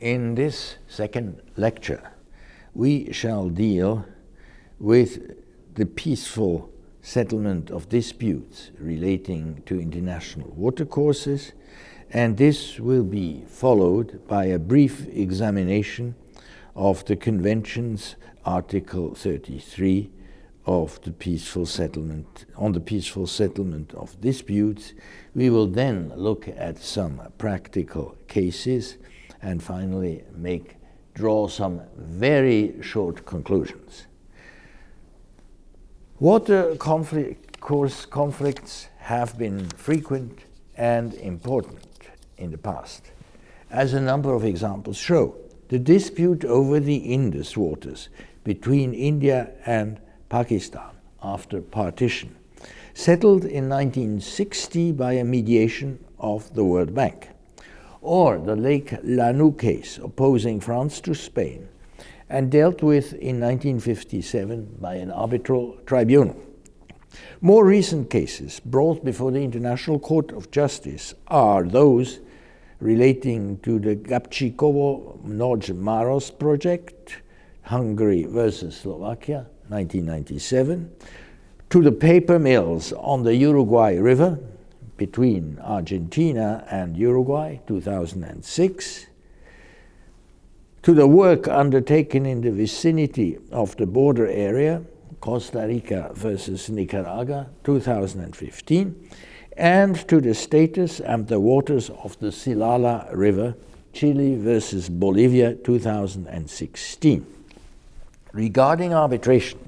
In this second lecture, we shall deal with the peaceful settlement of disputes relating to international watercourses, and this will be followed by a brief examination of the Convention's Article 33 of the peaceful settlement on the peaceful settlement of disputes. We will then look at some practical cases and finally make draw some very short conclusions. Water conflict, course conflicts have been frequent and important in the past. As a number of examples show, the dispute over the Indus waters between India and Pakistan after partition, settled in 1960 by a mediation of the World Bank or the Lake Lanoux case opposing France to Spain, and dealt with in 1957 by an arbitral tribunal. More recent cases brought before the International Court of Justice are those relating to the Gabčíkovo Nagymaros project, Hungary versus Slovakia, 1997, to the paper mills on the Uruguay River, between Argentina and Uruguay, 2006, to the work undertaken in the vicinity of the border area, Costa Rica versus Nicaragua, 2015, and to the status and the waters of the Silala River, Chile versus Bolivia, 2016. Regarding arbitration,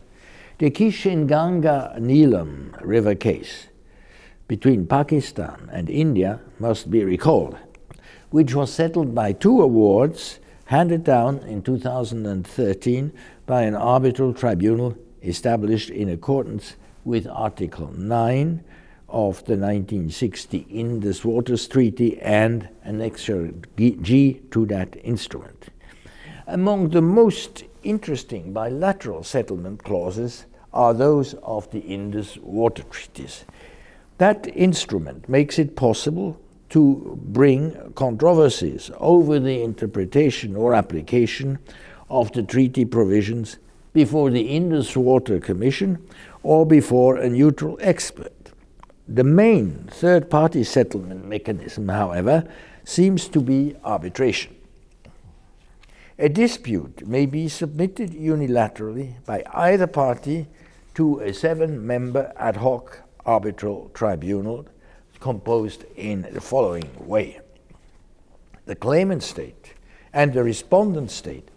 the Kishenganga Neelam River case between Pakistan and India must be recalled, which was settled by two awards handed down in 2013 by an arbitral tribunal established in accordance with Article 9 of the 1960 Indus Waters Treaty and Annexure G to that instrument. Among the most interesting bilateral settlement clauses are those of the Indus Water Treaties. That instrument makes it possible to bring controversies over the interpretation or application of the treaty provisions before the Indus Water Commission or before a neutral expert. The main third party settlement mechanism, however, seems to be arbitration. A dispute may be submitted unilaterally by either party to a seven member ad hoc arbitral tribunal composed in the following way The claimant state and the respondent state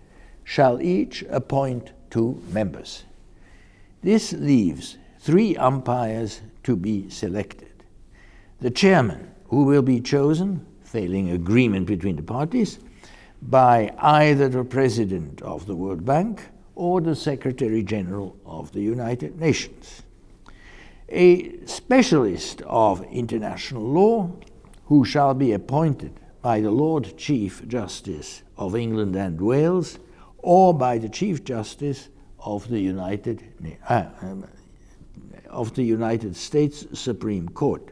shall each appoint two members. This leaves three umpires to be selected. The chairman, who will be chosen, failing agreement between the parties, by either the president of the World Bank or the Secretary General of the United Nations a specialist of international law who shall be appointed by the Lord Chief Justice of England and Wales or by the Chief Justice of the United, uh, um, of the United States Supreme Court,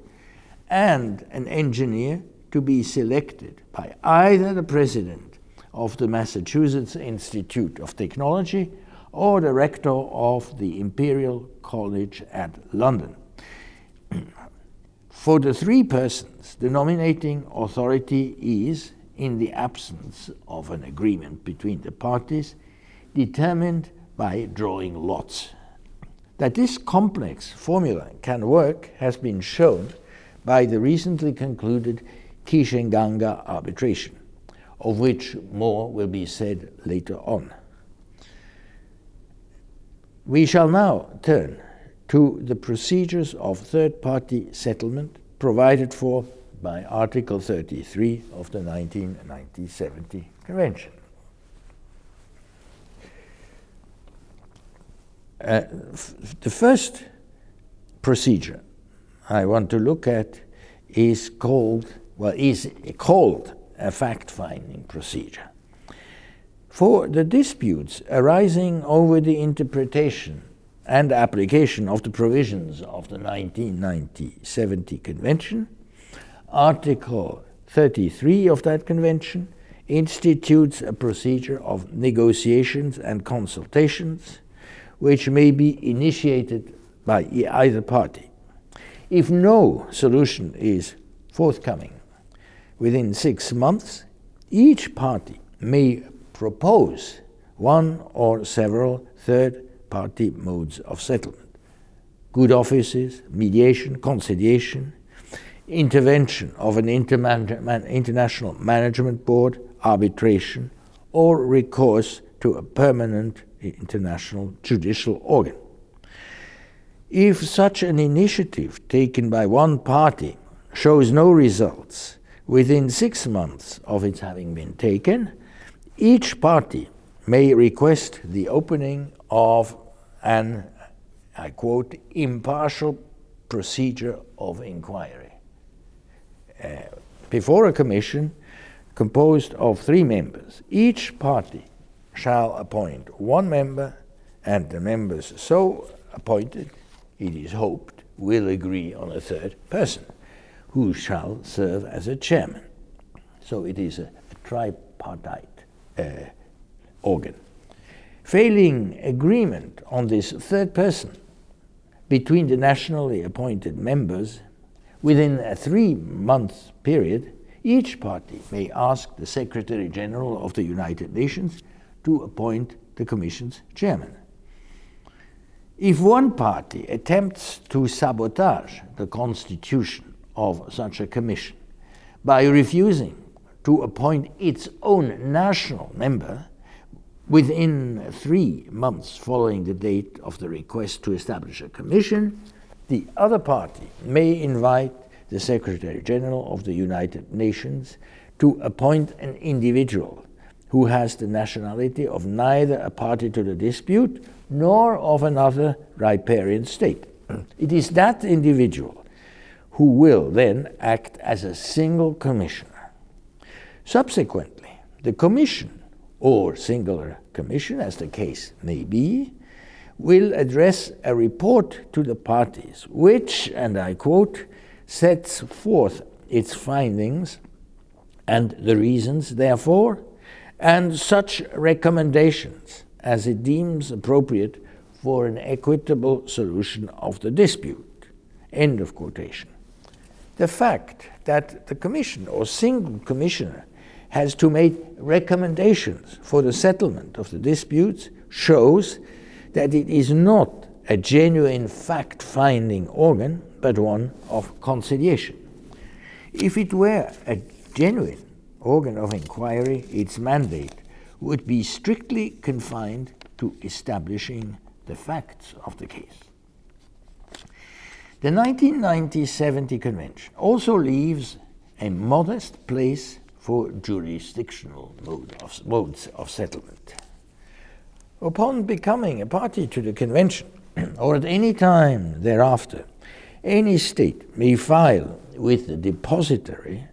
and an engineer to be selected by either the President of the Massachusetts Institute of Technology or the rector of the Imperial College at London. For the three persons, the nominating authority is, in the absence of an agreement between the parties, determined by drawing lots. That this complex formula can work has been shown by the recently concluded Kishenganga arbitration, of which more will be said later on. We shall now turn to the procedures of third party settlement provided for by Article 33 of the 1970 Convention. Uh, the first procedure I want to look at is called, well, is called a fact finding procedure. For the disputes arising over the interpretation and application of the provisions of the 1990-70 Convention, Article 33 of that convention institutes a procedure of negotiations and consultations which may be initiated by either party. If no solution is forthcoming within six months, each party may propose one or several third party modes of settlement good offices, mediation, conciliation, intervention of an international management board, arbitration, or recourse to a permanent international judicial organ. If such an initiative taken by one party shows no results within six months of its having been taken, each party may request the opening of an, I quote, impartial procedure of inquiry. Uh, before a commission composed of three members, each party shall appoint one member, and the members so appointed it is hoped, will agree on a third person who shall serve as a chairman. So it is a, a tripartite Eh, organ. Failing agreement on this third person between the nationally appointed members within a three month period, each party may ask the Secretary General of the United Nations to appoint the Commission's chairman. If one party attempts to sabotage the constitution of such a commission by refusing to appoint its own national member within three months following the date of the request to establish a commission, the other party may invite the Secretary General of the United Nations to appoint an individual who has the nationality of neither a party to the dispute nor of another riparian state. It is that individual who will then act as a single commissioner. Subsequently, the commission, or singular commission, as the case may be, will address a report to the parties, which, and I quote, sets forth its findings and the reasons therefore, and such recommendations as it deems appropriate for an equitable solution of the dispute. End of quotation. The fact that the Commission or single Commissioner has to make recommendations for the settlement of the disputes shows that it is not a genuine fact finding organ, but one of conciliation. If it were a genuine organ of inquiry, its mandate would be strictly confined to establishing the facts of the case. The 1990 70 Convention also leaves a modest place for jurisdictional mode of, modes of settlement. Upon becoming a party to the Convention, or at any time thereafter, any state may file with the depository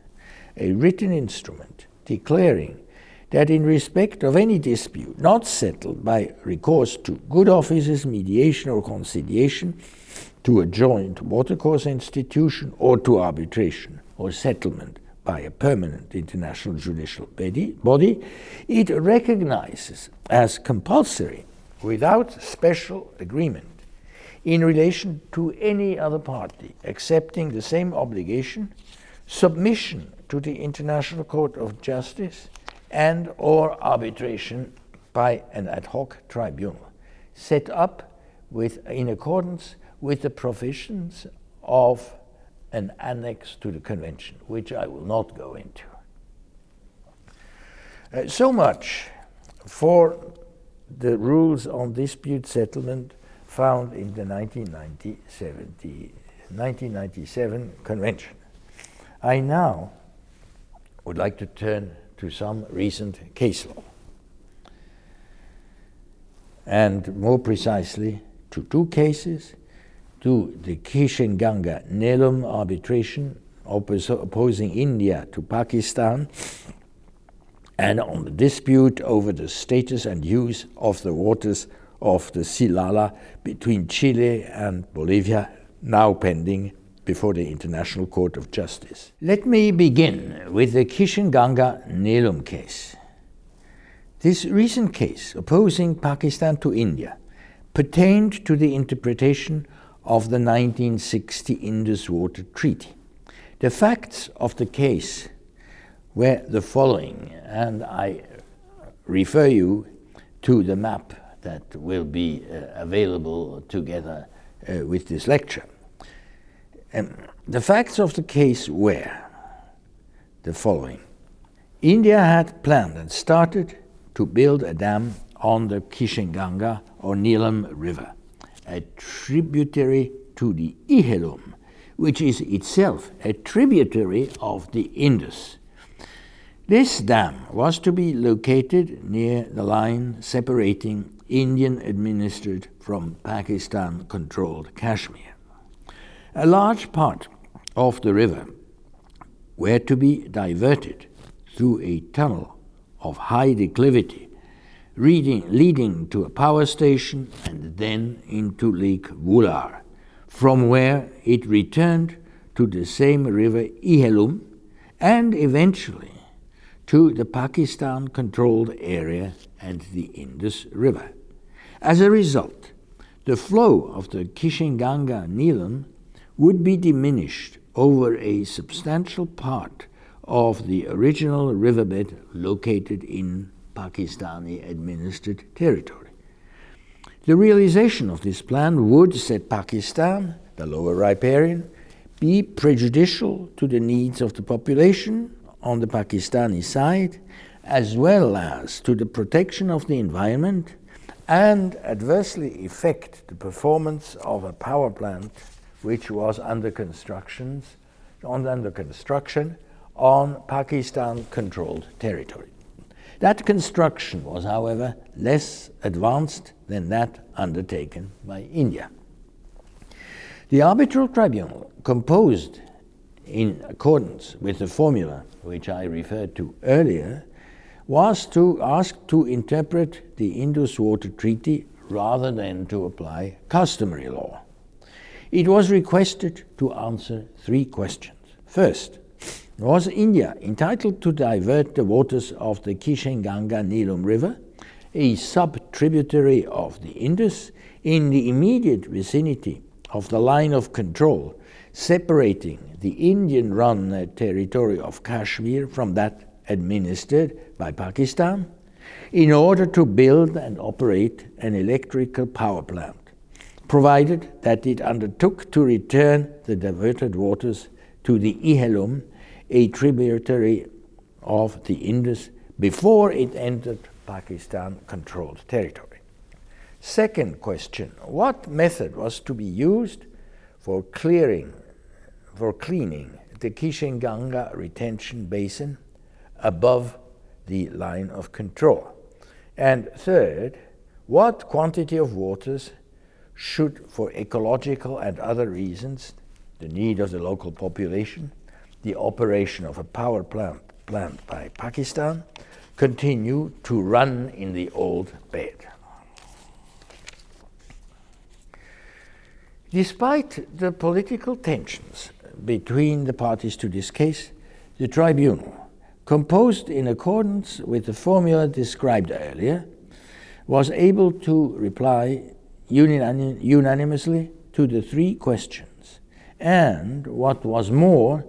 a written instrument declaring that in respect of any dispute not settled by recourse to good offices, mediation, or conciliation, to a joint watercourse institution, or to arbitration or settlement by a permanent international judicial body, it recognizes as compulsory, without special agreement, in relation to any other party accepting the same obligation, submission to the International Court of Justice and or arbitration by an ad hoc tribunal set up with, in accordance with the provisions of an annex to the convention, which I will not go into. Uh, so much for the rules on dispute settlement found in the 1997 convention. I now would like to turn to some recent case law. And more precisely, to two cases to the Kishenganga Neelam arbitration oppos- opposing India to Pakistan, and on the dispute over the status and use of the waters of the Silala between Chile and Bolivia, now pending before the International Court of Justice. Let me begin with the Kishenganga Neelam case. This recent case opposing Pakistan to India pertained to the interpretation of the 1960 Indus Water Treaty. The facts of the case were the following, and I refer you to the map that will be uh, available together uh, with this lecture. Um, the facts of the case were the following India had planned and started to build a dam on the Kishenganga or Neelam River, a tributary to the Jhelum, which is itself a tributary of the Indus. This dam was to be located near the line separating Indian administered from Pakistan controlled Kashmir. A large part of the river were to be diverted through a tunnel of high declivity, leading, leading to a power station and then into Lake Wular, from where it returned to the same river Jhelum and eventually to the Pakistan controlled area and the Indus River. As a result, the flow of the Kishenganga Neelam would be diminished over a substantial part of the original riverbed located in Pakistani administered territory. The realization of this plan would, said Pakistan, the lower riparian, be prejudicial to the needs of the population on the Pakistani side, as well as to the protection of the environment, and adversely affect the performance of a power plant which was under construction, under construction on Pakistan controlled territory. That construction was, however, less advanced than that undertaken by India. The arbitral tribunal, composed in accordance with the formula which I referred to earlier, was to ask to interpret the Indus Water Treaty rather than to apply customary law. It was requested to answer three questions. First, was India entitled to divert the waters of the Kishenganga Neelam River, a sub-tributary of the Indus, in the immediate vicinity of the line of control separating the Indian-run territory of Kashmir from that administered by Pakistan, in order to build and operate an electrical power plant, provided that it undertook to return the diverted waters to the Jhelum a tributary of the Indus before it entered Pakistan controlled territory. Second question What method was to be used for clearing, for cleaning the Kishenganga retention basin above the line of control? And third, what quantity of waters should, for ecological and other reasons, the need of the local population, the operation of a power plant, plant by Pakistan continue to run in the old bed. Despite the political tensions between the parties to this case, the tribunal, composed in accordance with the formula described earlier, was able to reply unanimously to the three questions, and, what was more,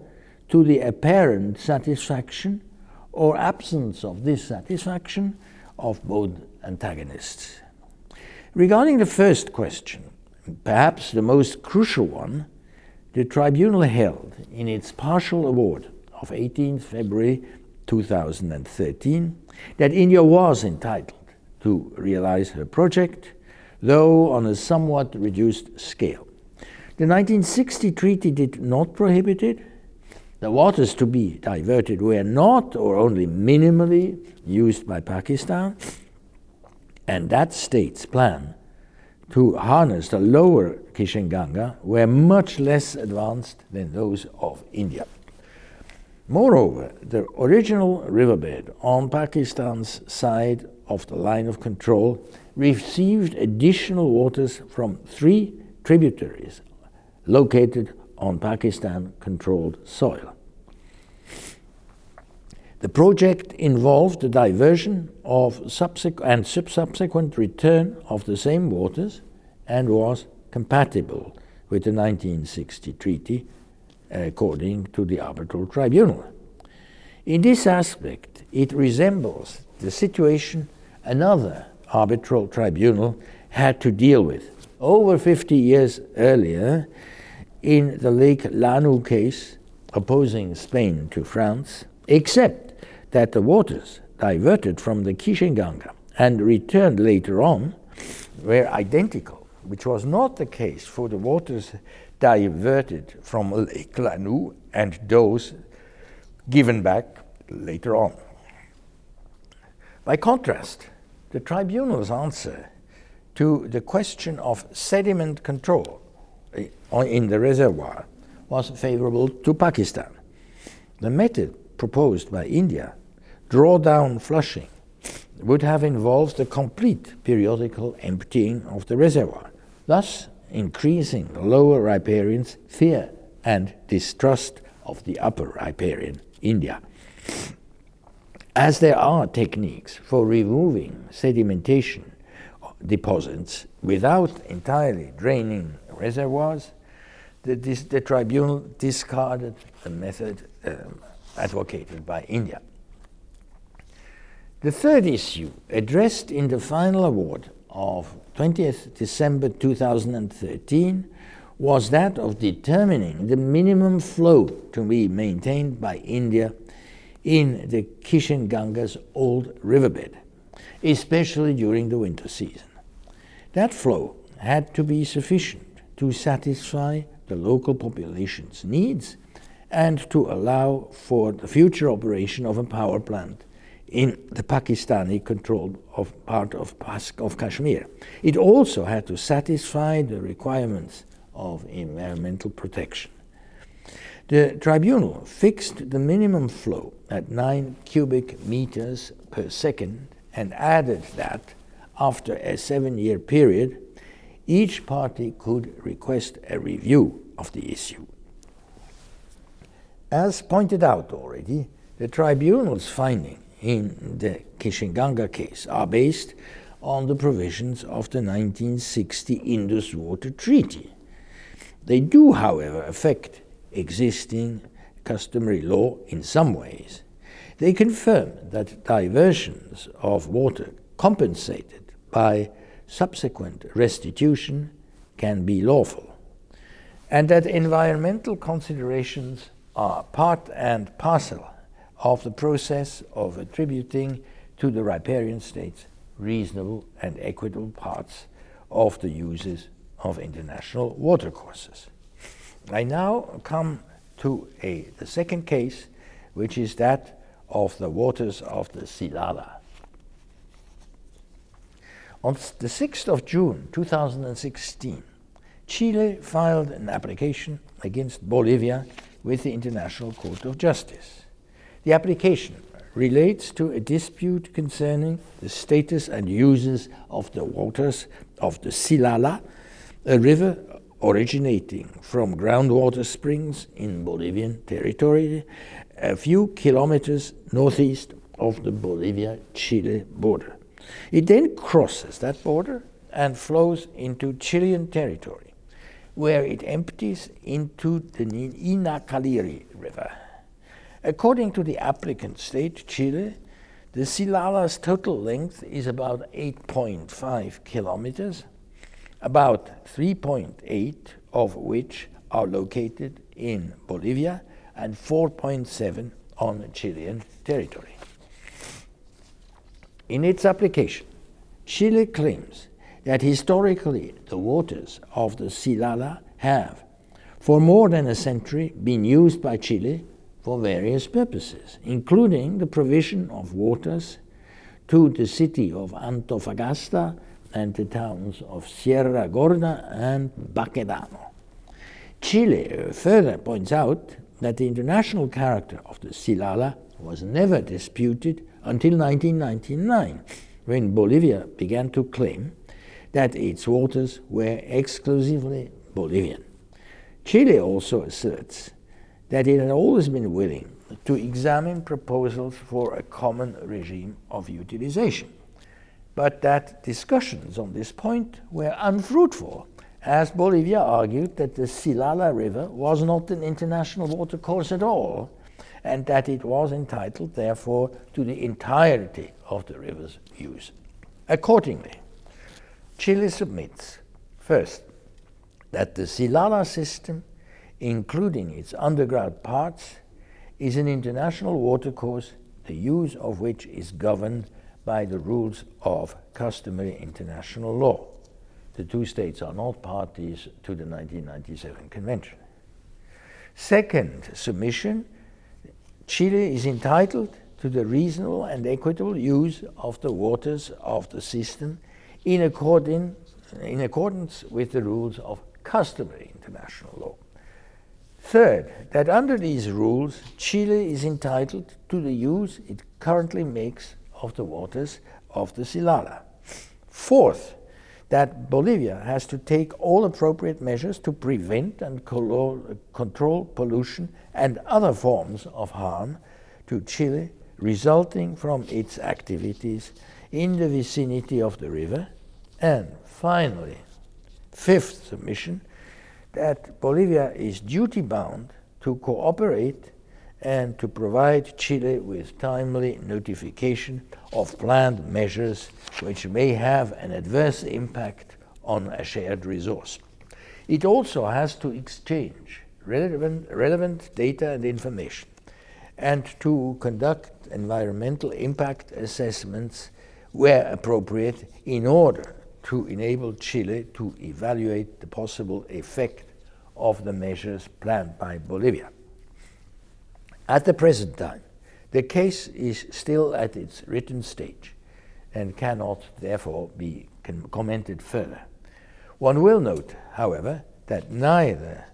to the apparent satisfaction or absence of dissatisfaction of both antagonists. Regarding the first question, perhaps the most crucial one, the tribunal held in its partial award of 18 February 2013 that India was entitled to realize her project, though on a somewhat reduced scale. The 1960 treaty did not prohibit it, the waters to be diverted were not or only minimally used by Pakistan, and that state's plan to harness the lower Kishenganga were much less advanced than those of India. Moreover, the original riverbed on Pakistan's side of the line of control received additional waters from three tributaries located on Pakistan controlled soil. The project involved the diversion of subsequ- and subsequent return of the same waters and was compatible with the 1960 treaty uh, according to the arbitral tribunal. In this aspect, it resembles the situation another arbitral tribunal had to deal with over 50 years earlier in the Lake Lanoux case opposing Spain to France, except that the waters diverted from the Kishenganga and returned later on were identical, which was not the case for the waters diverted from Lake Lanoux and those given back later on. By contrast, the tribunal's answer to the question of sediment control in the reservoir was favorable to Pakistan. The method proposed by India, drawdown flushing, would have involved a complete periodical emptying of the reservoir, thus increasing the lower riparian's fear and distrust of the upper riparian, India. As there are techniques for removing sedimentation deposits without entirely draining reservoirs, the, this, the tribunal discarded the method um, advocated by India. The third issue, addressed in the final award of 20th December 2013 was that of determining the minimum flow to be maintained by India in the Kishenganga's old riverbed, especially during the winter season. That flow had to be sufficient to satisfy the local population's needs and to allow for the future operation of a power plant in the Pakistani controlled of part of, of Kashmir. It also had to satisfy the requirements of environmental protection. The tribunal fixed the minimum flow at 9 cubic meters per second and added that after a seven year period, each party could request a review of the issue. As pointed out already, the tribunal's finding in the Kishenganga case are based on the provisions of the 1960 Indus Water Treaty. They do, however, affect existing customary law in some ways. They confirm that diversions of water compensated by subsequent restitution can be lawful, and that environmental considerations are part and parcel of the process of attributing to the riparian states reasonable and equitable parts of the uses of international watercourses. I now come to a, the second case, which is that of the waters of the Silala. On the 6th of June 2016, Chile filed an application against Bolivia with the International Court of Justice. The application relates to a dispute concerning the status and uses of the waters of the Silala, a river originating from groundwater springs in Bolivian territory, a few kilometers northeast of the Bolivia Chile border. It then crosses that border and flows into Chilean territory, where it empties into the Inacaliri River. According to the applicant state, Chile, the Silala's total length is about 8.5 kilometers, about 3.8 of which are located in Bolivia and 4.7 on Chilean territory. In its application, Chile claims that historically the waters of the Silala have, for more than a century, been used by Chile for various purposes, including the provision of waters to the city of Antofagasta and the towns of Sierra Gorda and Baquedano. Chile further points out that the international character of the Silala was never disputed until 1999, when Bolivia began to claim that its waters were exclusively Bolivian. Chile also asserts that it had always been willing to examine proposals for a common regime of utilization, but that discussions on this point were unfruitful, as Bolivia argued that the Silala River was not an international watercourse at all, and that it was entitled, therefore, to the entirety of the river's use. Accordingly, Chile submits, first, that the Silala system, including its underground parts, is an international watercourse, the use of which is governed by the rules of customary international law. The two states are not parties to the 1997 convention. Second submission Chile is entitled to the reasonable and equitable use of the waters of the system in, in accordance with the rules of customary international law. Third, that under these rules, Chile is entitled to the use it currently makes of the waters of the Silala. Fourth, that Bolivia has to take all appropriate measures to prevent and control pollution and other forms of harm to Chile resulting from its activities in the vicinity of the river. And finally, fifth submission, that Bolivia is duty bound to cooperate and to provide Chile with timely notification of planned measures which may have an adverse impact on a shared resource. It also has to exchange relevant, relevant data and information and to conduct environmental impact assessments where appropriate in order to enable Chile to evaluate the possible effect of the measures planned by Bolivia. At the present time, the case is still at its written stage and cannot therefore be commented further. One will note, however, that neither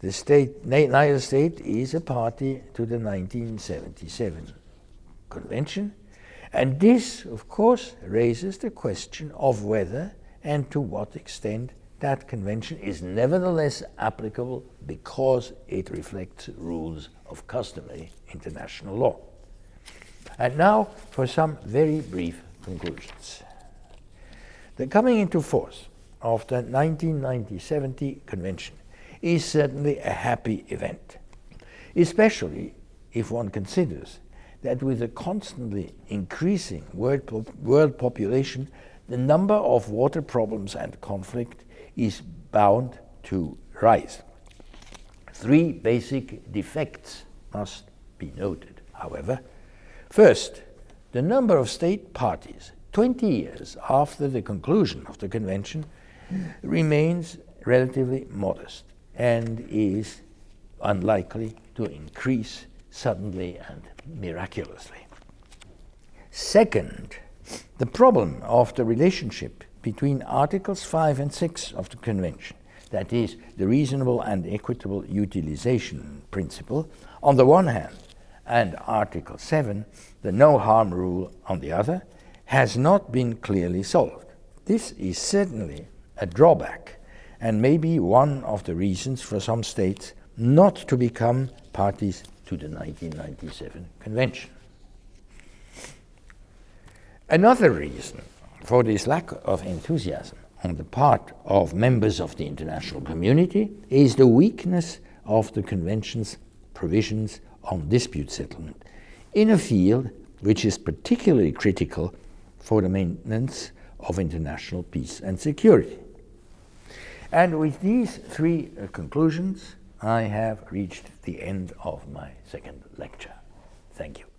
the state, neither state is a party to the 1977 convention, and this, of course, raises the question of whether and to what extent that convention is nevertheless applicable because it reflects rules of customary international law. And now for some very brief conclusions. The coming into force of the 1990-70 convention is certainly a happy event, especially if one considers that with a constantly increasing world, po- world population, the number of water problems and conflict is bound to rise. Three basic defects must be noted, however. First, the number of state parties 20 years after the conclusion of the convention remains relatively modest and is unlikely to increase suddenly and miraculously. Second, the problem of the relationship between Articles 5 and 6 of the Convention, that is, the reasonable and equitable utilization principle, on the one hand, and Article 7, the no harm rule, on the other, has not been clearly solved. This is certainly a drawback and may be one of the reasons for some states not to become parties to the 1997 Convention. Another reason for this lack of enthusiasm on the part of members of the international community is the weakness of the Convention's provisions on dispute settlement in a field which is particularly critical for the maintenance of international peace and security. And with these three uh, conclusions, I have reached the end of my second lecture. Thank you.